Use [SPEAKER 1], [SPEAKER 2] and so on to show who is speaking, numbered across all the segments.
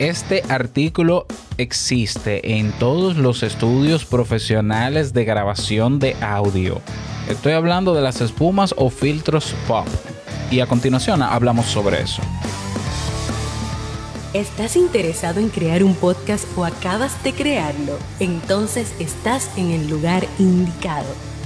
[SPEAKER 1] Este artículo existe en todos los estudios profesionales de grabación de audio. Estoy hablando de las espumas o filtros pop. Y a continuación hablamos sobre eso.
[SPEAKER 2] ¿Estás interesado en crear un podcast o acabas de crearlo? Entonces estás en el lugar indicado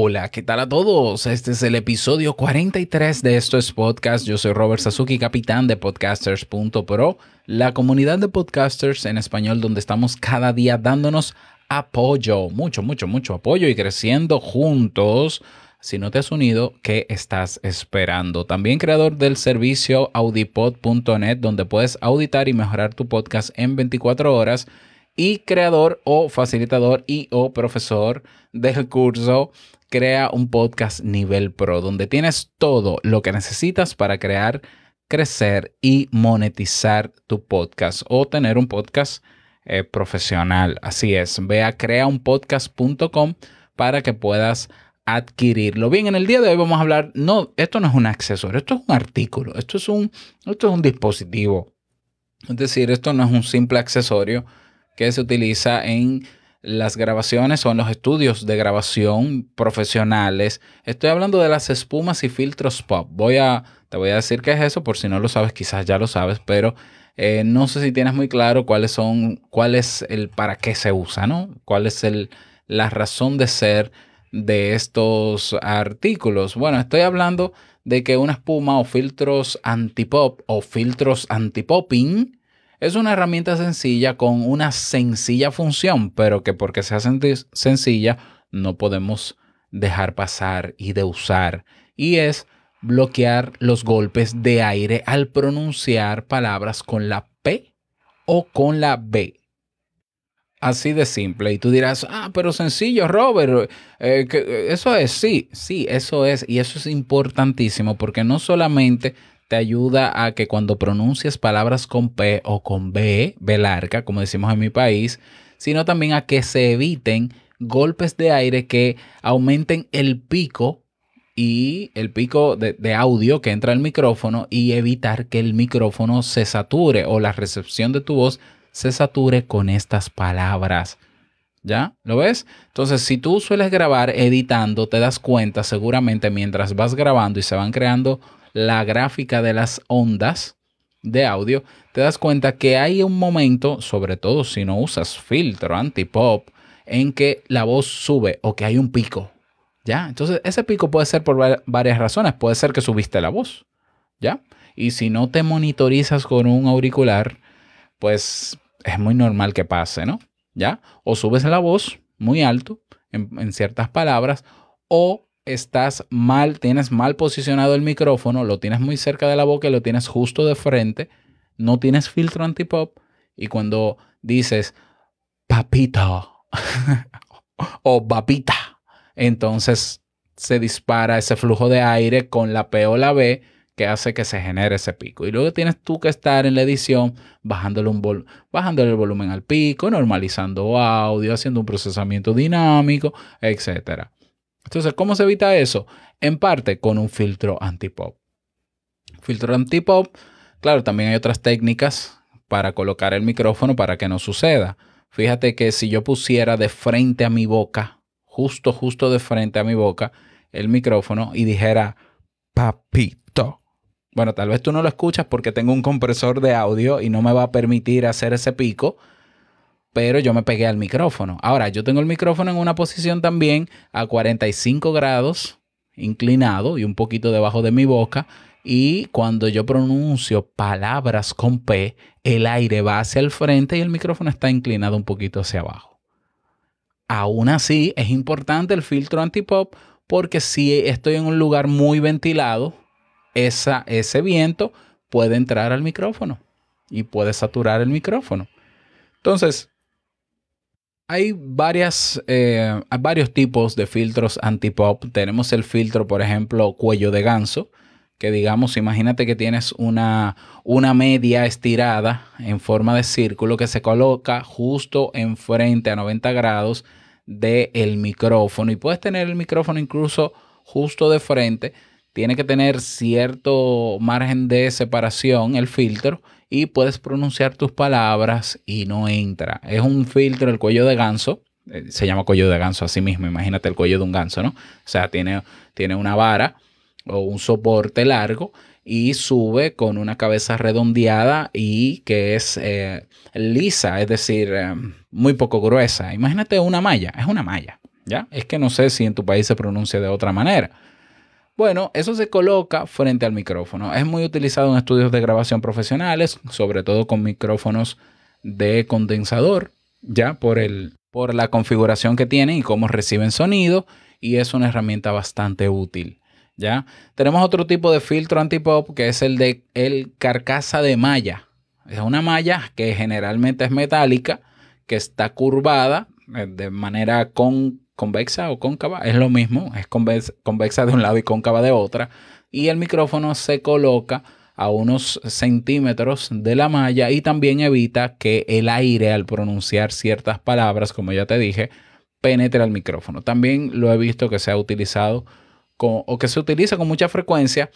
[SPEAKER 1] Hola, ¿qué tal a todos? Este es el episodio 43 de Esto es Podcast. Yo soy Robert Sasuki, capitán de podcasters.pro, la comunidad de podcasters en español donde estamos cada día dándonos apoyo, mucho, mucho, mucho apoyo y creciendo juntos. Si no te has unido, ¿qué estás esperando? También creador del servicio audipod.net donde puedes auditar y mejorar tu podcast en 24 horas y creador o facilitador y o profesor del curso Crea un podcast nivel pro, donde tienes todo lo que necesitas para crear, crecer y monetizar tu podcast o tener un podcast eh, profesional. Así es, ve a creaunpodcast.com para que puedas adquirirlo. Bien, en el día de hoy vamos a hablar, no, esto no es un accesorio, esto es un artículo, esto es un, esto es un dispositivo. Es decir, esto no es un simple accesorio que se utiliza en las grabaciones son los estudios de grabación profesionales. Estoy hablando de las espumas y filtros pop. Voy a, te voy a decir qué es eso, por si no lo sabes, quizás ya lo sabes, pero eh, no sé si tienes muy claro cuáles son, cuál es el para qué se usa, ¿no? Cuál es el, la razón de ser de estos artículos. Bueno, estoy hablando de que una espuma o filtros antipop o filtros antipopping es una herramienta sencilla con una sencilla función, pero que porque sea sencilla no podemos dejar pasar y de usar. Y es bloquear los golpes de aire al pronunciar palabras con la P o con la B. Así de simple. Y tú dirás, ah, pero sencillo, Robert. Eh, eso es, sí, sí, eso es. Y eso es importantísimo porque no solamente te ayuda a que cuando pronuncies palabras con P o con B, B larga, como decimos en mi país, sino también a que se eviten golpes de aire que aumenten el pico y el pico de, audio que entra al micrófono y evitar que el micrófono se sature o la recepción de tu voz se sature con estas palabras. ¿Ya? ¿Lo ves? Entonces, si tú sueles grabar editando, te das cuenta seguramente mientras vas grabando y se van creando la gráfica de las ondas de audio, te das cuenta que hay un momento, sobre todo si no usas filtro anti-pop, en que la voz sube o que hay un pico. ¿Ya? Entonces, ese pico puede ser por varias razones. Puede ser que subiste la voz. ¿Ya? Y si no te monitorizas con un auricular, pues es muy normal que pase, ¿no? ¿Ya? O subes la voz muy alto en, en ciertas palabras o estás mal, tienes mal posicionado el micrófono, lo tienes muy cerca de la boca y lo tienes justo de frente, no tienes filtro antipop y cuando dices papito o papita, entonces se dispara ese flujo de aire con la P o la B que hace que se genere ese pico. Y luego tienes tú que estar en la edición bajándole, un bajándole el volumen al pico, normalizando audio, haciendo un procesamiento dinámico, etcétera. Entonces, ¿cómo se evita eso? En parte con un filtro antipop. Filtro antipop, claro, también hay otras técnicas para colocar el micrófono para que no suceda. Fíjate que si yo pusiera de frente a mi boca, justo, justo de frente a mi boca, el micrófono y dijera papito. Bueno, tal vez tú no lo escuchas porque tengo un compresor de audio y no me va a permitir hacer ese pico, pero yo me pegué al micrófono. Ahora, yo tengo el micrófono en una posición también a 45 grados inclinado y un poquito debajo de mi boca. Y cuando yo pronuncio palabras con P, el aire va hacia el frente y el micrófono está inclinado un poquito hacia abajo. Aún así, es importante el filtro antipop porque si estoy en un lugar muy ventilado, ese viento puede entrar al micrófono. y puede saturar el micrófono. Entonces, hay, varias, eh, varios tipos de filtros anti-pop. Tenemos el filtro, por ejemplo, cuello de ganso, que digamos, imagínate que tienes una, una media estirada en forma de círculo que se coloca justo enfrente a 90 grados del micrófono y puedes tener el micrófono incluso justo de frente. Tiene que tener cierto margen de separación el filtro y puedes pronunciar tus palabras y no entra. Es un filtro, el cuello de ganso, eh, se llama cuello de ganso así mismo, imagínate el cuello de un ganso, ¿no? O sea, tiene, tiene una vara o un soporte largo y sube con una cabeza redondeada y que es eh, lisa, es decir, eh, muy poco gruesa. Imagínate una malla, es una malla, ¿ya? Es que no sé si en tu país se pronuncia de otra manera. Bueno, eso se coloca frente al micrófono. Es muy utilizado en estudios de grabación profesionales, sobre todo con micrófonos de condensador, ya por, el, por la configuración que tienen y cómo reciben sonido, y es una herramienta bastante útil. ¿ya? Tenemos otro tipo de filtro antipop que es el de el carcasa de malla. Es una malla que generalmente es metálica, que está curvada eh, de manera convexa o cóncava, es lo mismo, es convexa de un lado y cóncava de otra, y el micrófono se coloca a unos centímetros de la malla y también evita que el aire al pronunciar ciertas palabras, como ya te dije, penetre al micrófono. También lo he visto que se ha utilizado o que se utiliza con mucha frecuencia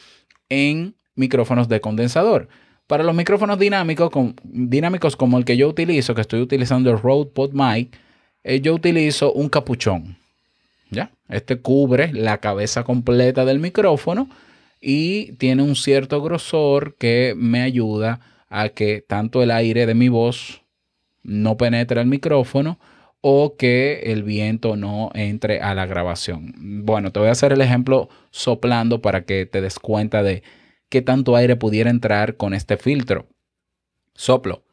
[SPEAKER 1] en micrófonos de condensador. Para los micrófonos dinámicos, dinámicos como el que yo utilizo, que estoy utilizando el Rode PodMic, eh, yo utilizo un capuchón. ¿ya? Este cubre la cabeza completa del micrófono y tiene un cierto grosor que me ayuda a que tanto el aire de mi voz no penetre al micrófono o que el viento no entre a la grabación. Bueno, te voy a hacer el ejemplo soplando para que te des cuenta de qué tanto aire pudiera entrar con este filtro. Soplo.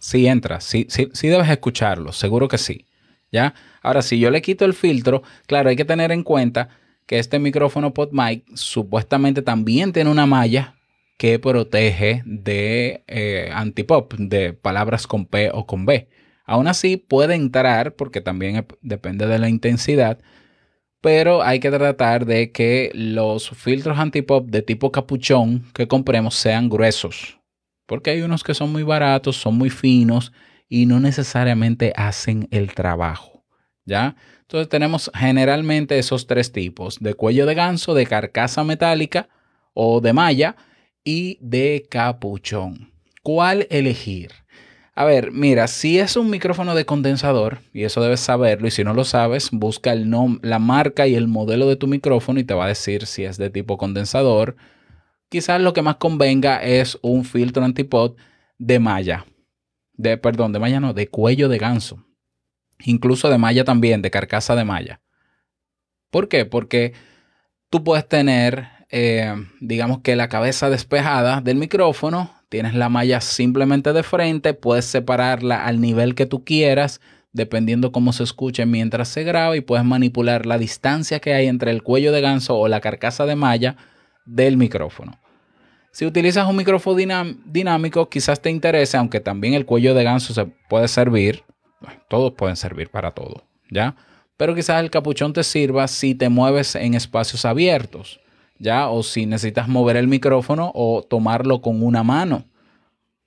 [SPEAKER 1] Sí entra, sí, sí, sí debes escucharlo, seguro que sí. ¿Ya? Ahora, si yo le quito el filtro, claro, hay que tener en cuenta que este micrófono PodMic supuestamente también tiene una malla que protege de eh, antipop, de palabras con P o con B. Aún así puede entrar porque también depende de la intensidad, pero hay que tratar de que los filtros antipop de tipo capuchón que compremos sean gruesos, porque hay unos que son muy baratos, son muy finos y no necesariamente hacen el trabajo. ¿Ya? Entonces tenemos generalmente esos tres tipos, de cuello de ganso, de carcasa metálica o de malla, y de capuchón. ¿Cuál elegir? A ver, mira, si es un micrófono de condensador, y eso debes saberlo, y si no lo sabes, busca el la marca y el modelo de tu micrófono y te va a decir si es de tipo condensador. Quizás lo que más convenga es un filtro antipod de malla. De, perdón, de malla no, de cuello de ganso. Incluso de malla también, de carcasa de malla. ¿Por qué? Porque tú puedes tener eh, digamos que la cabeza despejada del micrófono, tienes la malla simplemente de frente, puedes separarla al nivel que tú quieras, dependiendo cómo se escuche mientras se graba y puedes manipular la distancia que hay entre el cuello de ganso o la carcasa de malla del micrófono. Si utilizas un micrófono dinámico, quizás te interese, aunque también el cuello de ganso se puede servir. Todos pueden servir para todo, ¿ya? Pero quizás el capuchón te sirva si te mueves en espacios abiertos. ¿ya? O si necesitas mover el micrófono o tomarlo con una mano.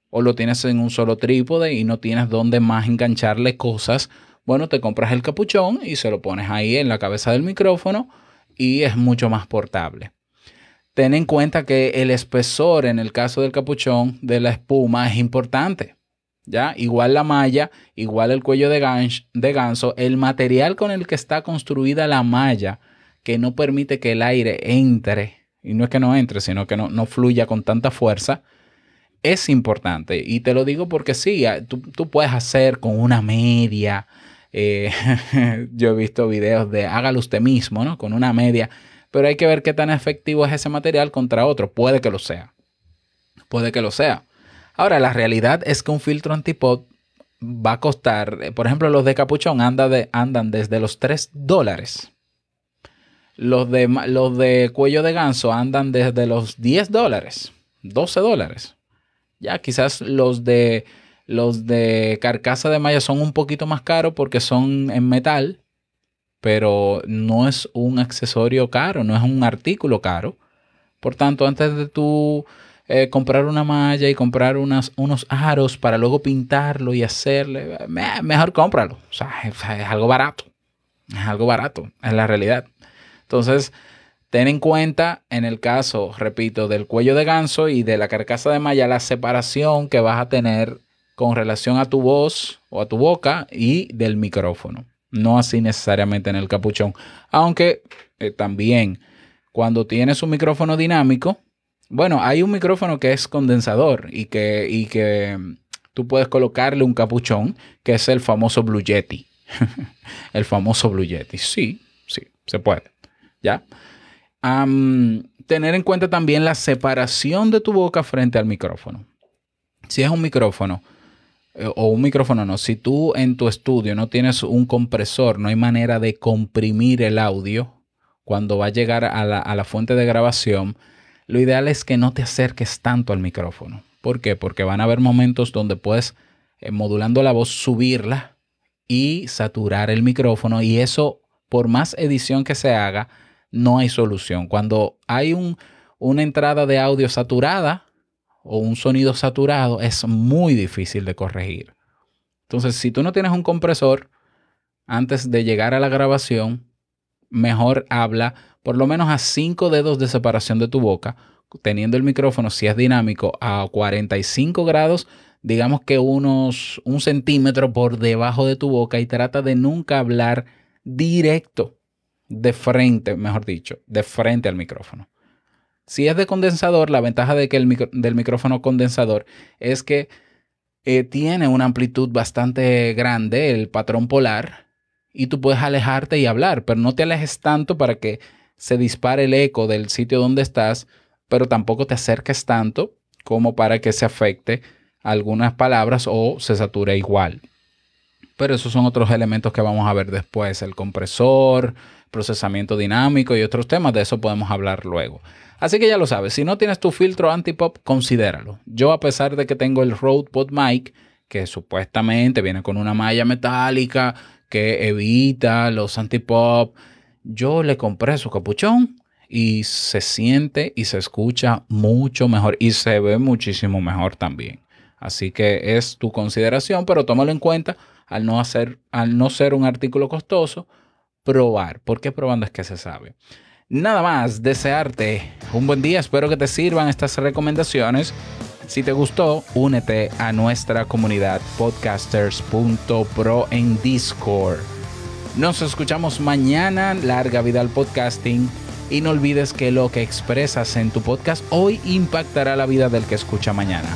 [SPEAKER 1] O lo tienes en un solo trípode y no tienes dónde más engancharle cosas. Bueno, te compras el capuchón y se lo pones ahí en la cabeza del micrófono y es mucho más portable. Ten en cuenta que el espesor en el caso del capuchón de la espuma es importante. ¿Ya? Igual la malla, igual el cuello de, de ganso, el material con el que está construida la malla que no permite que el aire entre, y no es que no entre, sino que no, fluya con tanta fuerza, es importante. Y te lo digo porque sí, tú, puedes hacer con una media. Eh, yo he visto videos de hágalo usted mismo, ¿no? Con una media. Pero hay que ver qué tan efectivo es ese material contra otro. Puede que lo sea. Puede que lo sea. Ahora, la realidad es que un filtro antipod va a costar, eh, por ejemplo, los de capuchón andan desde los 3 dólares los de, los de cuello de ganso andan desde los 10 dólares. 12 dólares. Ya quizás los de los de carcasa de malla son un poquito más caros porque son en metal, pero no es un accesorio caro, no es un artículo caro. Por tanto, antes de tú eh, comprar una malla y comprar unos aros para luego pintarlo y hacerle, mejor cómpralo. O sea, es, algo barato. Es algo barato, es la realidad. Entonces, ten en cuenta en el caso, repito, del cuello de ganso y de la carcasa de malla, la separación que vas a tener con relación a tu voz o a tu boca y del micrófono. No así necesariamente en el capuchón. Aunque eh, también cuando tienes un micrófono dinámico, bueno, hay un micrófono que es condensador y que, y que mm, tú puedes colocarle un capuchón, que es el famoso Blue Yeti. el famoso Blue Yeti. Sí, sí, se puede. ¿Ya? tener en cuenta también la separación de tu boca frente al micrófono. Si es un micrófono, o un micrófono no, si tú en tu estudio no tienes un compresor, no hay manera de comprimir el audio cuando va a llegar a la, a la fuente de grabación, lo ideal es que no te acerques tanto al micrófono. ¿Por qué? Porque van a haber momentos donde puedes, eh, modulando la voz, subirla y saturar el micrófono y eso, por más edición que se haga, no hay solución. Cuando hay un, una entrada de audio saturada o un sonido saturado, es muy difícil de corregir. Entonces, si tú no tienes un compresor, antes de llegar a la grabación, mejor habla por lo menos a 5 dedos de separación de tu boca, teniendo el micrófono, si es dinámico, a 45 grados, digamos que unos un centímetro por debajo de tu boca y trata de nunca hablar directo de frente, mejor dicho, de frente al micrófono. Si es de condensador, la ventaja de que el del micrófono condensador es que eh, tiene una amplitud bastante grande, el patrón polar, y tú puedes alejarte y hablar, pero no te alejes tanto para que se dispare el eco del sitio donde estás, pero tampoco te acerques tanto como para que se afecte algunas palabras o se sature igual. Pero esos son otros elementos que vamos a ver después, el compresor, procesamiento dinámico y otros temas, de eso podemos hablar luego. Así que ya lo sabes, si no tienes tu filtro anti-pop, considéralo. Yo a pesar de que tengo el Rode PodMic, que supuestamente viene con una malla metálica que evita los antipop, yo le compré su capuchón y se siente y se escucha mucho mejor y se ve muchísimo mejor también. Así que es tu consideración, pero tómalo en cuenta al no, hacer, al no ser un artículo costoso, probar. porque probando es que se sabe? Nada más, desearte un buen día. Espero que te sirvan estas recomendaciones. Si te gustó, únete a nuestra comunidad podcasters.pro en Discord. Nos escuchamos mañana. Larga vida al podcasting. Y no olvides que lo que expresas en tu podcast hoy impactará la vida del que escucha mañana.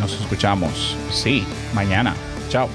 [SPEAKER 1] Nos escuchamos, sí, mañana. Chao.